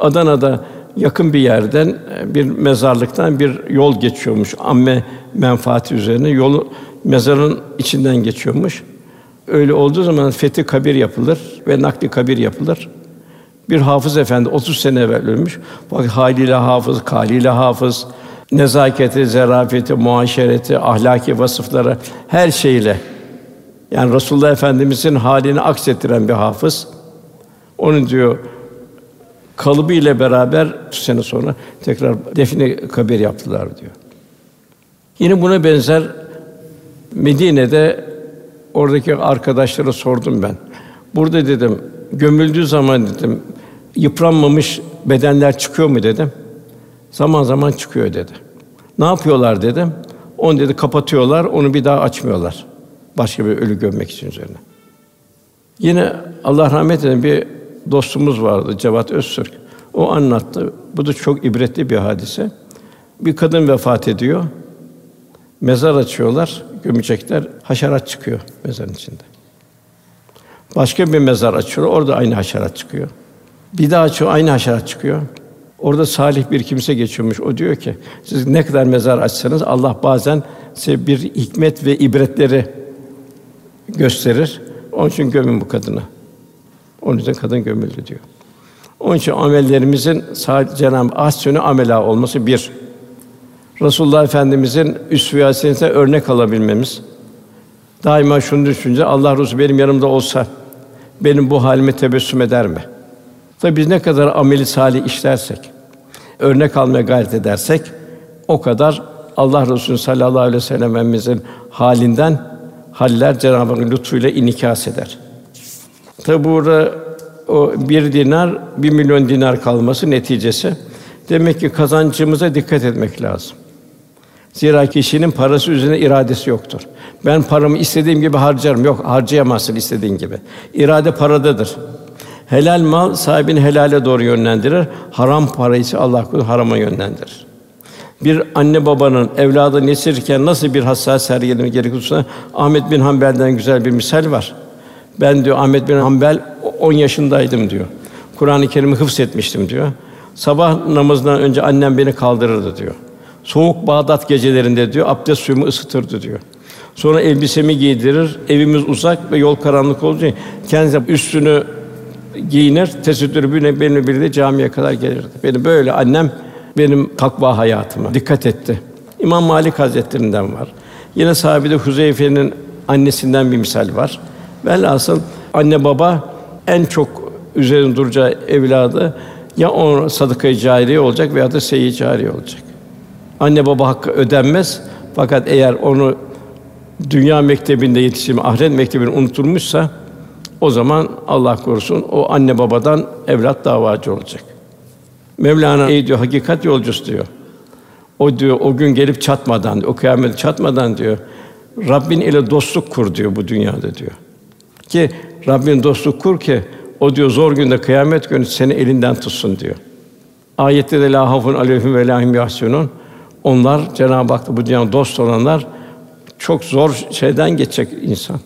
Adana'da yakın bir yerden bir mezarlıktan bir yol geçiyormuş amme menfaati üzerine. Yolu mezarın içinden geçiyormuş. Öyle olduğu zaman fethi kabir yapılır ve nakli kabir yapılır. Bir hafız efendi 30 sene evvel ölmüş. Bak haliyle hafız, kaliyle hafız, nezaketi, zerafeti, muaşereti, ahlaki vasıfları her şeyle yani Resulullah Efendimizin halini aksettiren bir hafız. Onun diyor kalıbı ile beraber sene sonra tekrar define kabir yaptılar diyor. Yine buna benzer Medine'de oradaki arkadaşlara sordum ben. Burada dedim gömüldüğü zaman dedim yıpranmamış bedenler çıkıyor mu dedim. Zaman zaman çıkıyor dedi. Ne yapıyorlar dedim. Onu dedi kapatıyorlar, onu bir daha açmıyorlar. Başka bir ölü gömmek için üzerine. Yine Allah rahmet eylesin bir dostumuz vardı Cevat Öztürk. O anlattı. Bu da çok ibretli bir hadise. Bir kadın vefat ediyor. Mezar açıyorlar, gömecekler. Haşerat çıkıyor mezarın içinde. Başka bir mezar açıyor. Orada aynı haşerat çıkıyor. Bir daha açıyor, aynı haşerat çıkıyor. Orada salih bir kimse geçiyormuş. O diyor ki, siz ne kadar mezar açsanız Allah bazen size bir hikmet ve ibretleri gösterir. Onun için gömün bu kadını. Onun için kadın gömüldü diyor. Onun için amellerimizin sadece Cenab-ı Hak amela olması bir. Resulullah Efendimizin üsve hasenete örnek alabilmemiz. Daima şunu düşünce Allah Resulü benim yanımda olsa benim bu halime tebessüm eder mi? Tabi biz ne kadar ameli salih işlersek, örnek almaya gayret edersek o kadar Allah Resulü sallallahu aleyhi ve sellem'imizin halinden haller Cenab-ı Hakk'ın lütfuyla inikas eder. Tabi burada o bir dinar, bir milyon dinar kalması neticesi. Demek ki kazancımıza dikkat etmek lazım. Zira kişinin parası üzerine iradesi yoktur. Ben paramı istediğim gibi harcarım. Yok, harcayamazsın istediğin gibi. İrade paradadır. Helal mal sahibini helale doğru yönlendirir. Haram parayı ise Allah korusun harama yönlendirir. Bir anne babanın evladı nesirken nasıl bir hassas sergileme gerekiyorsa Ahmet bin Hanbel'den güzel bir misal var. Ben diyor Ahmet bin Hanbel 10 yaşındaydım diyor. Kur'an-ı Kerim'i hıfz etmiştim diyor. Sabah namazından önce annem beni kaldırırdı diyor. Soğuk Bağdat gecelerinde diyor abdest suyumu ısıtırdı diyor. Sonra elbisemi giydirir. Evimiz uzak ve yol karanlık olunca kendisi üstünü giyinir, tesettürü bine benimle birlikte camiye kadar gelirdi. Beni böyle annem benim takva hayatıma dikkat etti. İmam Malik Hazretlerinden var. Yine sahabede Huzeyfe'nin annesinden bir misal var. Velhasıl anne baba en çok üzerinde duracağı evladı ya o sadaka-i olacak veya da seyyi cariye olacak. Anne baba hakkı ödenmez. Fakat eğer onu dünya mektebinde yetiştirme, ahiret mektebinde unutulmuşsa o zaman Allah korusun o anne babadan evlat davacı olacak. Mevlana ey diyor hakikat yolcusu diyor. O diyor o gün gelip çatmadan, o kıyamet çatmadan diyor. Rabbin ile dostluk kur diyor bu dünyada diyor. Ki Rabbin dostluk kur ki o diyor zor günde kıyamet günü seni elinden tutsun diyor. Ayette de la hafun aleyhim ve lahim yahsunun. Onlar Cenab-ı Hak bu dünyada dost olanlar çok zor şeyden geçecek insan.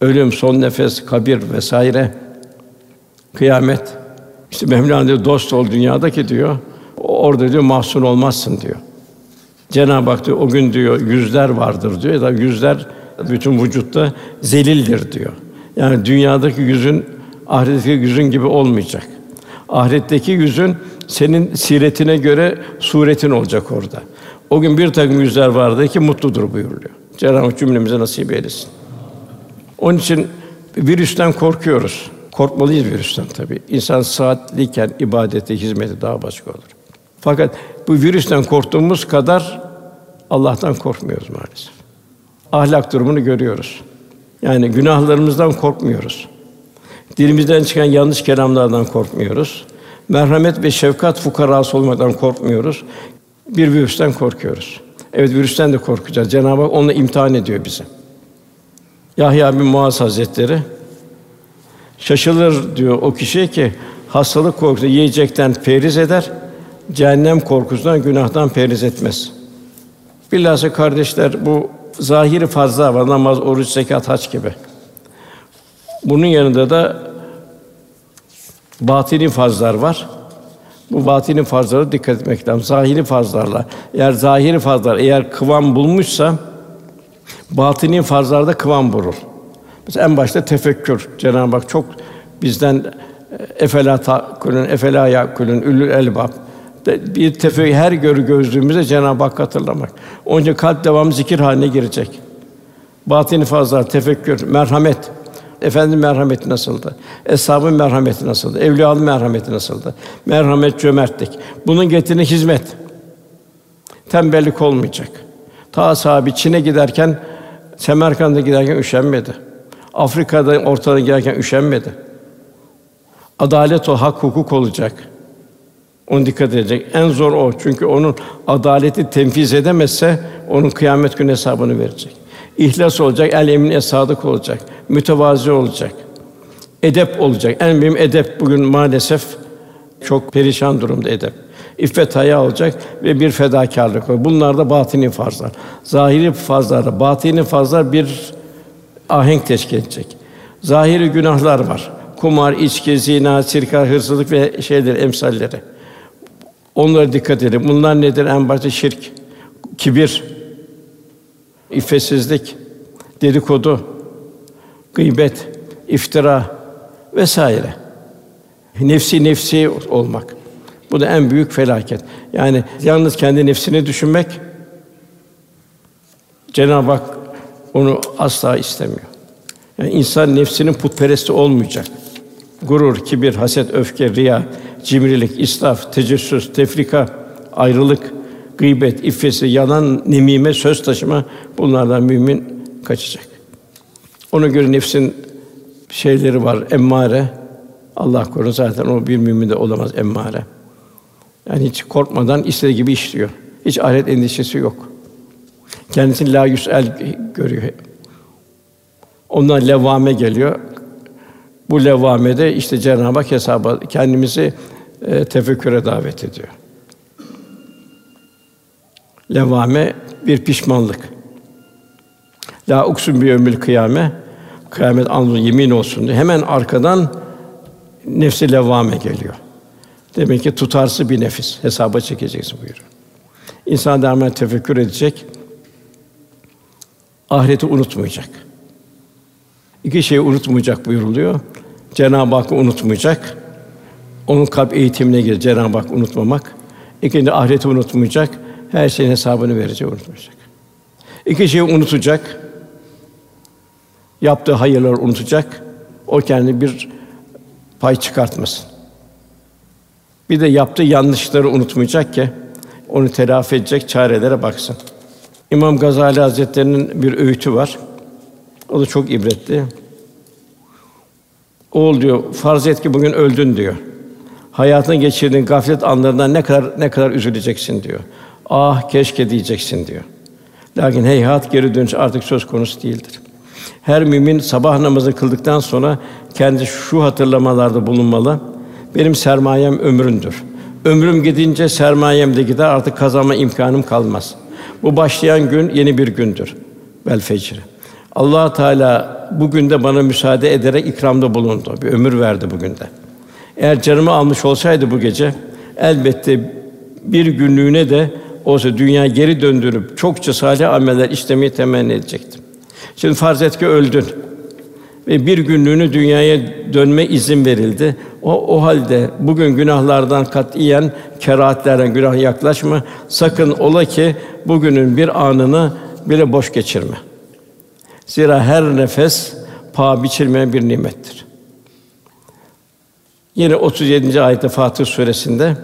Ölüm, son nefes, kabir vesaire, kıyamet. İşte Mevlana diyor, dost ol dünyadaki diyor. Orada diyor mahzun olmazsın diyor. Cenab-ı Hak diyor o gün diyor yüzler vardır diyor. Ya da yüzler bütün vücutta zelildir diyor. Yani dünyadaki yüzün ahiretteki yüzün gibi olmayacak. Ahiretteki yüzün senin siretine göre suretin olacak orada. O gün bir takım yüzler vardı ki mutludur buyuruluyor. Cenab-ı Hak cümlemize nasip eylesin. Onun için virüsten korkuyoruz. Korkmalıyız virüsten tabii. İnsan saatliyken ibadete, hizmete daha başka olur. Fakat bu virüsten korktuğumuz kadar Allah'tan korkmuyoruz maalesef. Ahlak durumunu görüyoruz. Yani günahlarımızdan korkmuyoruz. Dilimizden çıkan yanlış kelamlardan korkmuyoruz. Merhamet ve şefkat fukarası olmadan korkmuyoruz. Bir virüsten korkuyoruz. Evet virüsten de korkacağız. Cenab-ı Hak onunla imtihan ediyor bizi. Yahya bin Muaz Hazretleri şaşılır diyor o kişi ki hastalık korkusu yiyecekten periz eder, cehennem korkusundan günahtan periz etmez. Bilhassa kardeşler bu zahiri fazla var namaz, oruç, zekat, hac gibi. Bunun yanında da batini fazlar var. Bu batini fazlara dikkat etmek lazım. Zahiri fazlarla. Eğer zahiri fazlar eğer kıvam bulmuşsa batini fazlarda kıvam bulur. Mesela en başta tefekkür. Cenab-ı Hak çok bizden e, efela takulun, efela yakulun, ülül elbab bir tefekkür her görü gözlüğümüzde Cenab-ı Hak hatırlamak. İçin kalp devamlı zikir haline girecek. Batini fazla tefekkür, merhamet. Efendim merhameti nasıldı? Eshabın merhameti nasıldı? Evliyaların merhameti nasıldı? Merhamet, cömertlik. Bunun getirdiği hizmet. Tembellik olmayacak. Ta sahabi Çin'e giderken, Semerkant'a giderken üşenmedi. Afrika'da ortada giderken üşenmedi. Adalet o, hak hukuk olacak. On dikkat edecek. En zor o. Çünkü onun adaleti temfiz edemezse onun kıyamet günü hesabını verecek. İhlas olacak, el emin sadık olacak, mütevazi olacak. Edep olacak. En mühim edep bugün maalesef çok perişan durumda edep. İffet haya olacak ve bir fedakarlık var. Bunlar da batini farzlar. Zahiri fazlar, batini fazlar bir ahenk teşkil edecek. Zahiri günahlar var. Kumar, içki, zina, sirka, hırsızlık ve şeyler emsalleri. Onlara dikkat edin. Bunlar nedir? En başta şirk, kibir, iffetsizlik, dedikodu, gıybet, iftira vesaire. Nefsi nefsi olmak. Bu da en büyük felaket. Yani yalnız kendi nefsini düşünmek Cenab-ı Hak onu asla istemiyor. Yani insan nefsinin putperesti olmayacak. Gurur, kibir, haset, öfke, riya, cimrilik, israf, tecessüs, tefrika, ayrılık, gıybet, iffesi, yalan, nemime, söz taşıma bunlardan mümin kaçacak. Ona göre nefsin şeyleri var, emmare. Allah korusun zaten o bir mümin de olamaz emmare. Yani hiç korkmadan istediği gibi işliyor. Hiç ahiret endişesi yok. Kendisini la yüsel görüyor. Ondan levvame geliyor. Bu levvamede işte Cenab-ı Hak hesaba kendimizi e, tefekküre davet ediyor. Levvame bir pişmanlık. La uksun bi yevmil kıyame kıyamet anı yemin olsun diye hemen arkadan nefsi levvame geliyor. Demek ki tutarsı bir nefis hesaba çekeceksin buyuruyor. İnsan daima tefekkür edecek. Ahireti unutmayacak. İki şeyi unutmayacak buyuruluyor. Cenab-ı Hakk'ı unutmayacak. Onun kalp eğitimine gir Cenab-ı Hak unutmamak. İkinci ahireti unutmayacak. Her şeyin hesabını verecek, unutmayacak. İki şeyi unutacak. Yaptığı hayırları unutacak. O kendi bir pay çıkartmasın. Bir de yaptığı yanlışları unutmayacak ki onu telafi edecek çarelere baksın. İmam Gazali Hazretleri'nin bir öğütü var. O da çok ibretli. Oğul diyor, farz et ki bugün öldün diyor. Hayatın geçirdiğin gaflet anlarından ne kadar ne kadar üzüleceksin diyor. Ah keşke diyeceksin diyor. Lakin heyhat geri dönüş artık söz konusu değildir. Her mümin sabah namazı kıldıktan sonra kendi şu hatırlamalarda bulunmalı. Benim sermayem ömründür. Ömrüm gidince sermayem de gider artık kazanma imkanım kalmaz. Bu başlayan gün yeni bir gündür. Bel fecri. Allah Teala bugün de bana müsaade ederek ikramda bulundu. Bir ömür verdi bugün de. Eğer canımı almış olsaydı bu gece elbette bir günlüğüne de olsa dünya geri döndürüp çokça salih ameller işlemeyi temenni edecektim. Şimdi farz et ki öldün ve bir günlüğünü dünyaya dönme izin verildi. O, o halde bugün günahlardan katiyen kerahatlerden günah yaklaşma. Sakın ola ki bugünün bir anını bile boş geçirme. Zira her nefes paha biçilmeyen bir nimettir. Yine 37. ayette Fatih suresinde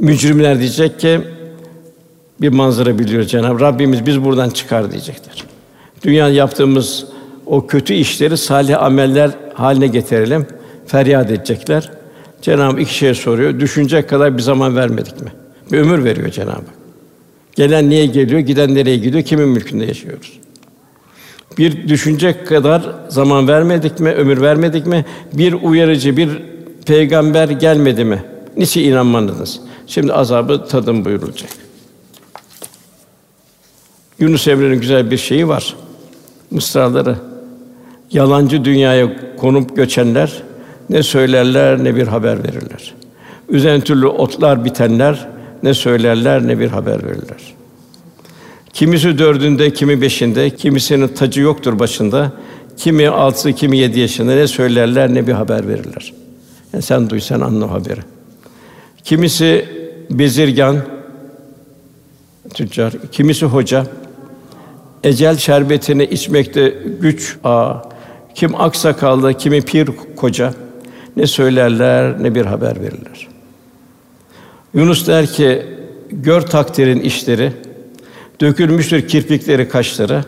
mücrimler diyecek ki bir manzara biliyor Cenab-ı Rabbimiz biz buradan çıkar diyecekler. Dünya yaptığımız o kötü işleri salih ameller haline getirelim. Feryat edecekler. Cenab-ı iki şey soruyor. Düşünecek kadar bir zaman vermedik mi? Bir ömür veriyor Cenab-ı Hak. Gelen niye geliyor, giden nereye gidiyor, kimin mülkünde yaşıyoruz? Bir düşünecek kadar zaman vermedik mi, ömür vermedik mi? Bir uyarıcı, bir peygamber gelmedi mi? Niçin inanmadınız? Şimdi azabı tadın buyurulacak. Yunus Emre'nin güzel bir şeyi var. Mısraları. Yalancı dünyaya konup göçenler ne söylerler ne bir haber verirler. Üzen türlü otlar bitenler ne söylerler ne bir haber verirler. Kimisi dördünde, kimi beşinde, kimisinin tacı yoktur başında, kimi altı, kimi yedi yaşında ne söylerler ne bir haber verirler. Yani sen duysan anla haberi. Kimisi bezirgan, tüccar, kimisi hoca, ecel şerbetini içmekte güç a kim aksakallı, kimi pir koca ne söylerler ne bir haber verirler. Yunus der ki gör takdirin işleri dökülmüştür kirpikleri kaşları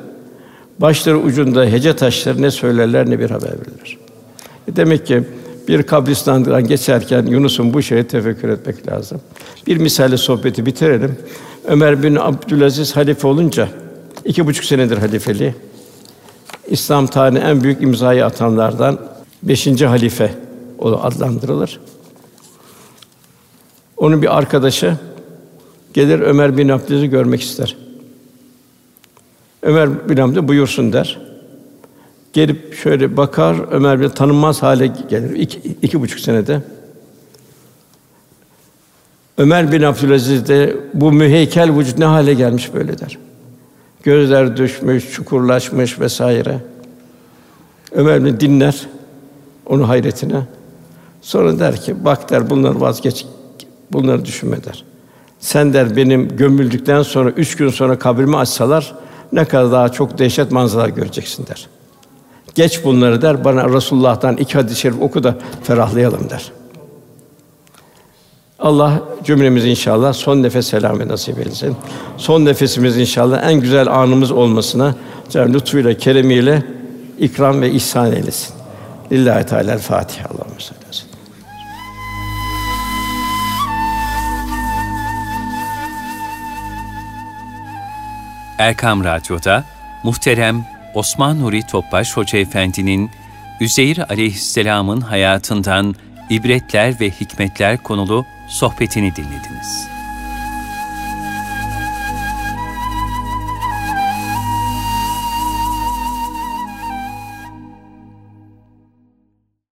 başları ucunda hece taşları ne söylerler ne bir haber verirler. E demek ki bir kabristandan geçerken Yunus'un bu şeye tefekkür etmek lazım. Bir misalle sohbeti bitirelim. Ömer bin Abdülaziz halife olunca iki buçuk senedir halifeli. İslam tarihinin en büyük imzayı atanlardan beşinci halife o adlandırılır. Onun bir arkadaşı gelir Ömer bin Abdülaziz'i görmek ister. Ömer bin Abdülaziz buyursun der. Gelip şöyle bakar, Ömer bin tanınmaz hale gelir. İki, iki buçuk senede. Ömer bin Abdülaziz de bu müheykel vücut ne hale gelmiş böyle der. Gözler düşmüş, çukurlaşmış vesaire. Ömer bin dinler onu hayretine. Sonra der ki bak der bunları vazgeç, bunları düşünme der. Sen der benim gömüldükten sonra üç gün sonra kabrimi açsalar ne kadar daha çok dehşet manzara göreceksin der. Geç bunları der, bana Resulullah'tan iki hadis-i şerif oku da ferahlayalım der. Allah cümlemiz inşallah son nefes selamı nasip eylesin. Son nefesimiz inşallah en güzel anımız olmasına Cenab-ı lütfuyla, keremiyle ikram ve ihsan eylesin. Lillahi Teala Fatiha. Allahümme salli Erkam Radyo'da muhterem Osman Nuri Topbaş Hoca Efendi'nin Üzeyr Aleyhisselam'ın hayatından ibretler ve hikmetler konulu sohbetini dinlediniz.